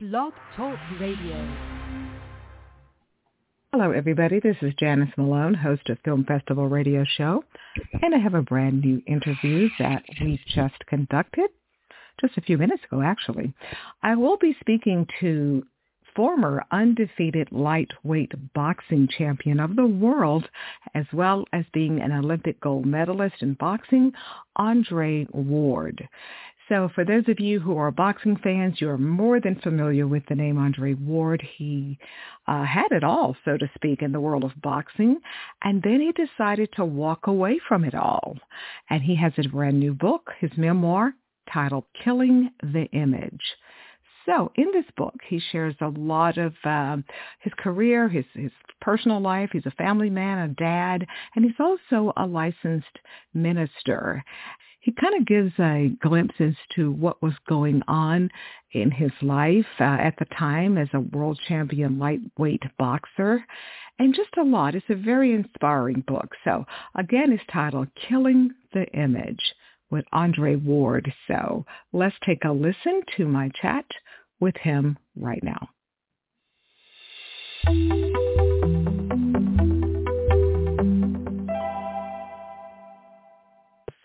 Blog Talk Radio. Hello, everybody. This is Janice Malone, host of Film Festival Radio Show, and I have a brand new interview that we just conducted just a few minutes ago, actually. I will be speaking to former undefeated lightweight boxing champion of the world, as well as being an Olympic gold medalist in boxing, Andre Ward. So for those of you who are boxing fans, you're more than familiar with the name Andre Ward. He uh, had it all, so to speak, in the world of boxing. And then he decided to walk away from it all. And he has a brand new book, his memoir, titled Killing the Image. So in this book, he shares a lot of um, his career, his, his personal life. He's a family man, a dad, and he's also a licensed minister he kind of gives a glimpse as to what was going on in his life uh, at the time as a world champion lightweight boxer and just a lot. It's a very inspiring book. So again, it's titled Killing the Image with Andre Ward. So let's take a listen to my chat with him right now.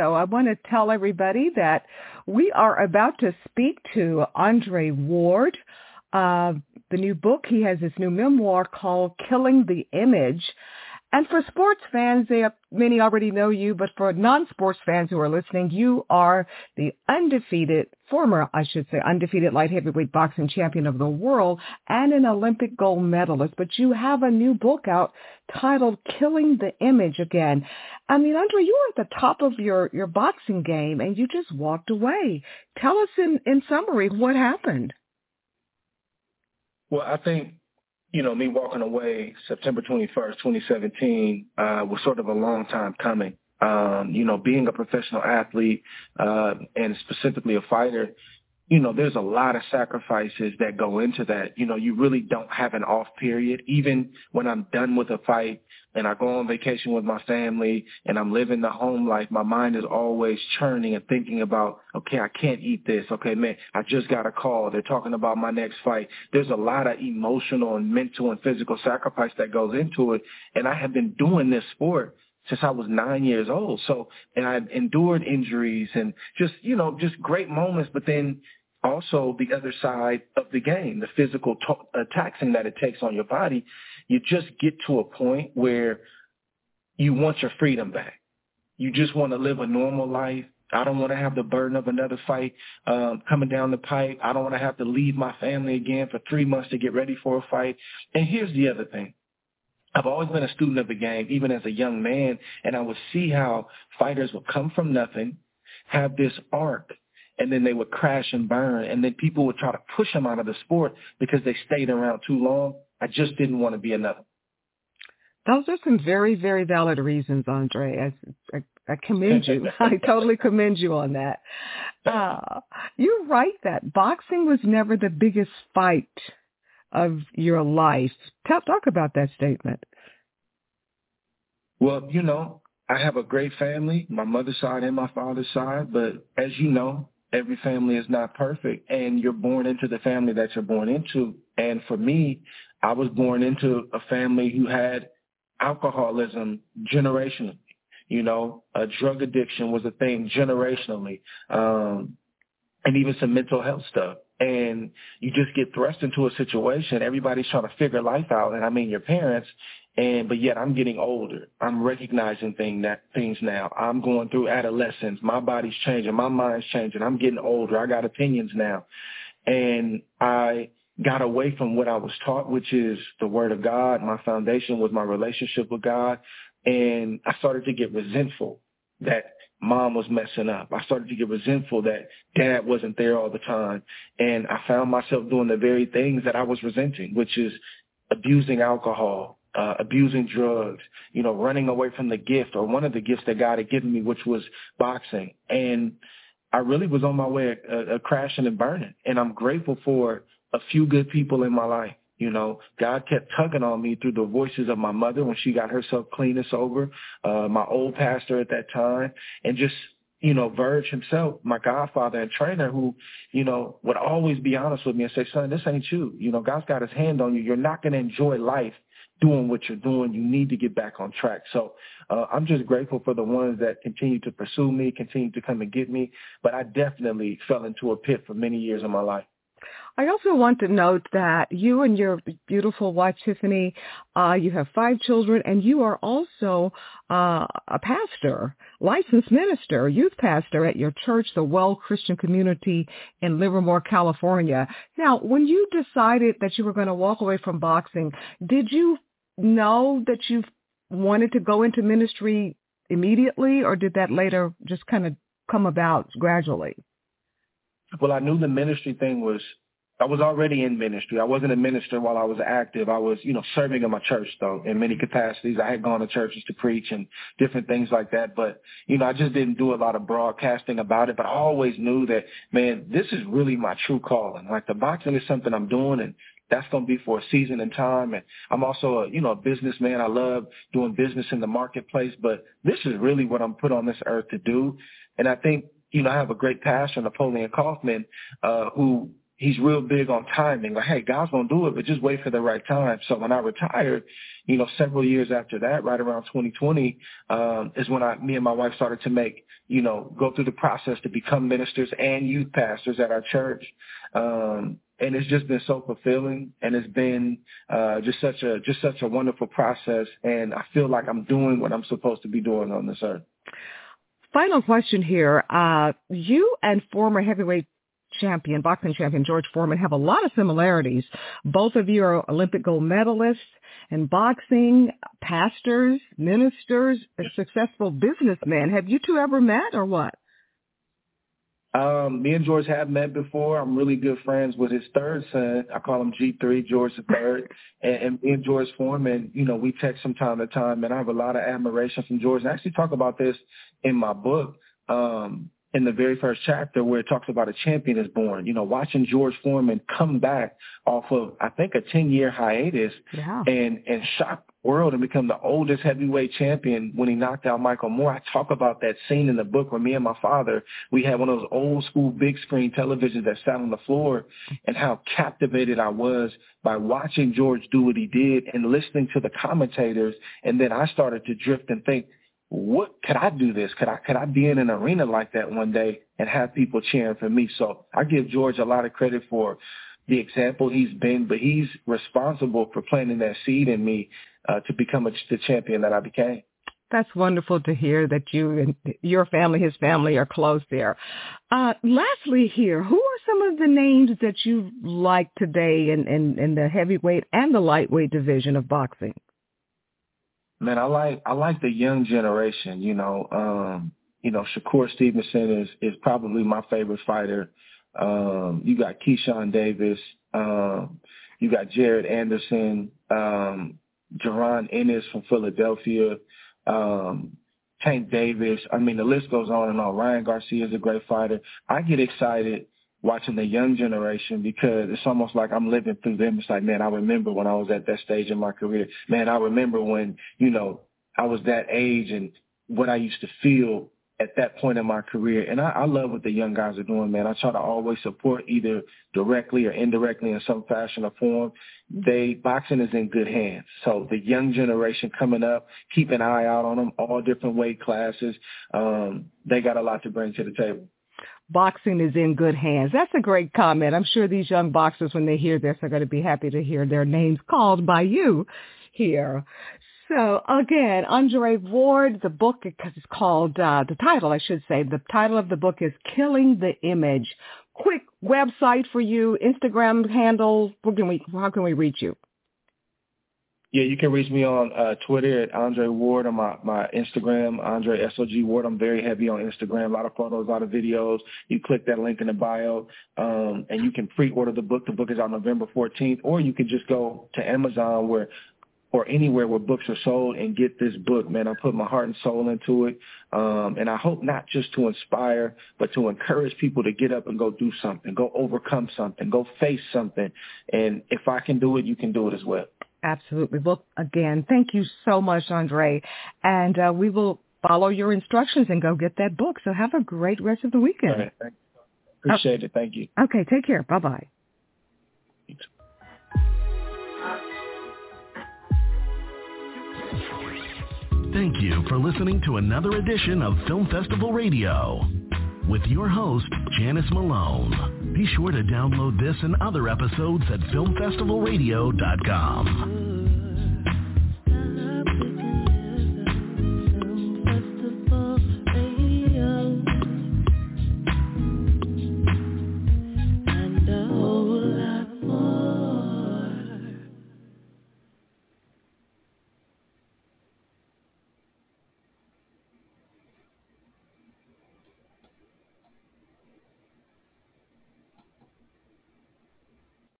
So I want to tell everybody that we are about to speak to Andre Ward. Uh, the new book, he has his new memoir called Killing the Image. And for sports fans, they many already know you, but for non-sports fans who are listening, you are the undefeated, former, I should say, undefeated light heavyweight boxing champion of the world and an Olympic gold medalist. But you have a new book out titled Killing the Image again. I mean, Andre, you were at the top of your, your boxing game and you just walked away. Tell us in, in summary what happened. Well, I think you know, me walking away September 21st, 2017, uh, was sort of a long time coming. Um, you know, being a professional athlete, uh, and specifically a fighter, you know, there's a lot of sacrifices that go into that. You know, you really don't have an off period. Even when I'm done with a fight and I go on vacation with my family and I'm living the home life, my mind is always churning and thinking about, okay, I can't eat this. Okay, man, I just got a call. They're talking about my next fight. There's a lot of emotional and mental and physical sacrifice that goes into it. And I have been doing this sport since I was nine years old. So, and I've endured injuries and just, you know, just great moments, but then also the other side of the game, the physical t- uh, taxing that it takes on your body, you just get to a point where you want your freedom back. You just want to live a normal life. I don't want to have the burden of another fight um, coming down the pipe. I don't want to have to leave my family again for three months to get ready for a fight. And here's the other thing. I've always been a student of the game, even as a young man, and I would see how fighters would come from nothing, have this arc and then they would crash and burn, and then people would try to push them out of the sport because they stayed around too long. I just didn't want to be another. Those are some very, very valid reasons, Andre. I, I, I commend you. I totally commend you on that. Uh, you're right that boxing was never the biggest fight of your life. Talk, talk about that statement. Well, you know, I have a great family, my mother's side and my father's side, but as you know, every family is not perfect and you're born into the family that you're born into. And for me, I was born into a family who had alcoholism generationally. You know, a drug addiction was a thing generationally, um, and even some mental health stuff. And you just get thrust into a situation. Everybody's trying to figure life out. And I mean, your parents and but yet I'm getting older. I'm recognizing thing that things now. I'm going through adolescence. My body's changing. My mind's changing. I'm getting older. I got opinions now. And I got away from what I was taught, which is the word of God. My foundation was my relationship with God. And I started to get resentful that mom was messing up. I started to get resentful that dad wasn't there all the time. And I found myself doing the very things that I was resenting, which is abusing alcohol, uh, abusing drugs, you know, running away from the gift or one of the gifts that God had given me, which was boxing. And I really was on my way of, uh, of crashing and burning. And I'm grateful for a few good people in my life. You know, God kept tugging on me through the voices of my mother when she got herself clean and sober, uh, my old pastor at that time, and just you know, Verge himself, my godfather and trainer, who, you know, would always be honest with me and say, son, this ain't you. You know, God's got his hand on you. You're not going to enjoy life doing what you're doing. You need to get back on track. So uh, I'm just grateful for the ones that continue to pursue me, continue to come and get me. But I definitely fell into a pit for many years of my life. I also want to note that you and your beautiful wife Tiffiney, uh, you have five children, and you are also uh, a pastor, licensed minister, youth pastor at your church, the Well Christian Community in Livermore, California. Now, when you decided that you were going to walk away from boxing, did you know that you wanted to go into ministry immediately, or did that later just kind of come about gradually? Well, I knew the ministry thing was I was already in ministry. I wasn't a minister while I was active. I was, you know, serving in my church though in many capacities. I had gone to churches to preach and different things like that. But, you know, I just didn't do a lot of broadcasting about it. But I always knew that, man, this is really my true calling. Like the boxing is something I'm doing and that's going to be for a season and time. And I'm also a, you know, a businessman. I love doing business in the marketplace, but this is really what I'm put on this earth to do. And I think, you know, I have a great pastor, Napoleon Kaufman, uh, who he's real big on timing. Like, hey, God's gonna do it, but just wait for the right time. So when I retired, you know, several years after that, right around 2020, um, is when I, me and my wife started to make, you know, go through the process to become ministers and youth pastors at our church. Um, and it's just been so fulfilling and it's been uh just such a just such a wonderful process and I feel like I'm doing what I'm supposed to be doing on this earth. Final question here. Uh you and former heavyweight champion, boxing champion George Foreman have a lot of similarities. Both of you are Olympic gold medalists in boxing, pastors, ministers, successful businessmen. Have you two ever met or what? Um, me and George have met before. I'm really good friends with his third son. I call him G3, George the third. And, and me and George Foreman, you know, we text from time to time, and I have a lot of admiration from George. And I actually talk about this in my book. Um, in the very first chapter where it talks about a champion is born. You know, watching George Foreman come back off of I think a ten year hiatus yeah. and and shock world and become the oldest heavyweight champion when he knocked out Michael Moorer. I talk about that scene in the book where me and my father we had one of those old school big screen televisions that sat on the floor and how captivated I was by watching George do what he did and listening to the commentators and then I started to drift and think what could I do this? Could I could I be in an arena like that one day and have people cheering for me? So I give George a lot of credit for the example he's been, but he's responsible for planting that seed in me uh, to become a, the champion that I became. That's wonderful to hear that you and your family, his family, are close there. Uh, lastly, here, who are some of the names that you like today in, in, in the heavyweight and the lightweight division of boxing? Man, I like I like the young generation. You know, um, you know, Shakur Stevenson is is probably my favorite fighter. Um, you got Keyshawn Davis. Um, you got Jared Anderson, um, Jaron Ennis from Philadelphia, um, Tank Davis. I mean, the list goes on and on. Ryan Garcia is a great fighter. I get excited watching the young generation because it's almost like I'm living through them. It's like, man, I remember when I was at that stage in my career. Man, I remember when, you know, I was that age and what I used to feel at that point in my career. And I, I love what the young guys are doing, man. I try to always support either directly or indirectly in some fashion or form. They boxing is in good hands. So the young generation coming up, keep an eye out on them, all different weight classes. Um, they got a lot to bring to the table boxing is in good hands. That's a great comment. I'm sure these young boxers, when they hear this, are going to be happy to hear their names called by you here. So again, Andre Ward, the book is called, uh, the title, I should say, the title of the book is Killing the Image. Quick website for you, Instagram handle, how can we, how can we reach you? Yeah, you can reach me on uh, Twitter at Andre Ward or my, my Instagram, Andre SOG Ward. I'm very heavy on Instagram, a lot of photos, a lot of videos. You click that link in the bio, um, and you can pre-order the book. The book is out November 14th, or you can just go to Amazon where or anywhere where books are sold and get this book, man. I put my heart and soul into it. Um, and I hope not just to inspire, but to encourage people to get up and go do something, go overcome something, go face something. And if I can do it, you can do it as well. Absolutely. Well, again, thank you so much, Andre. And uh, we will follow your instructions and go get that book. So have a great rest of the weekend. All right, thank you. Appreciate it. Thank you. Okay, take care. Bye-bye. Thank you for listening to another edition of Film Festival Radio with your host, Janice Malone. Be sure to download this and other episodes at filmfestivalradio.com.